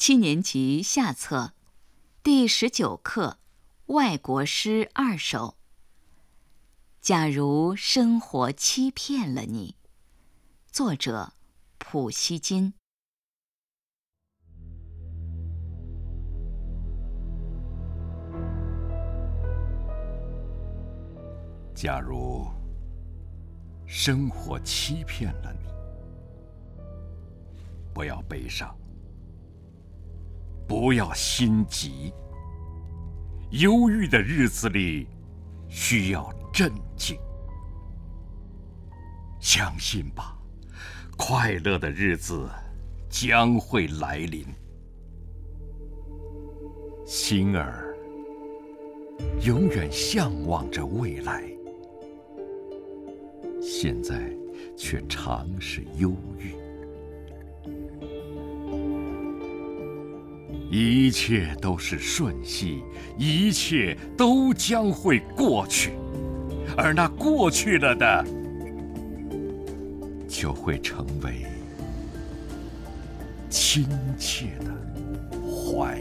七年级下册，第十九课《外国诗二首》。假如生活欺骗了你，作者普希金。假如生活欺骗了你，不要悲伤。不要心急，忧郁的日子里需要镇静。相信吧，快乐的日子将会来临。心儿永远向往着未来，现在却常是忧郁。一切都是瞬息，一切都将会过去，而那过去了的，就会成为亲切的怀。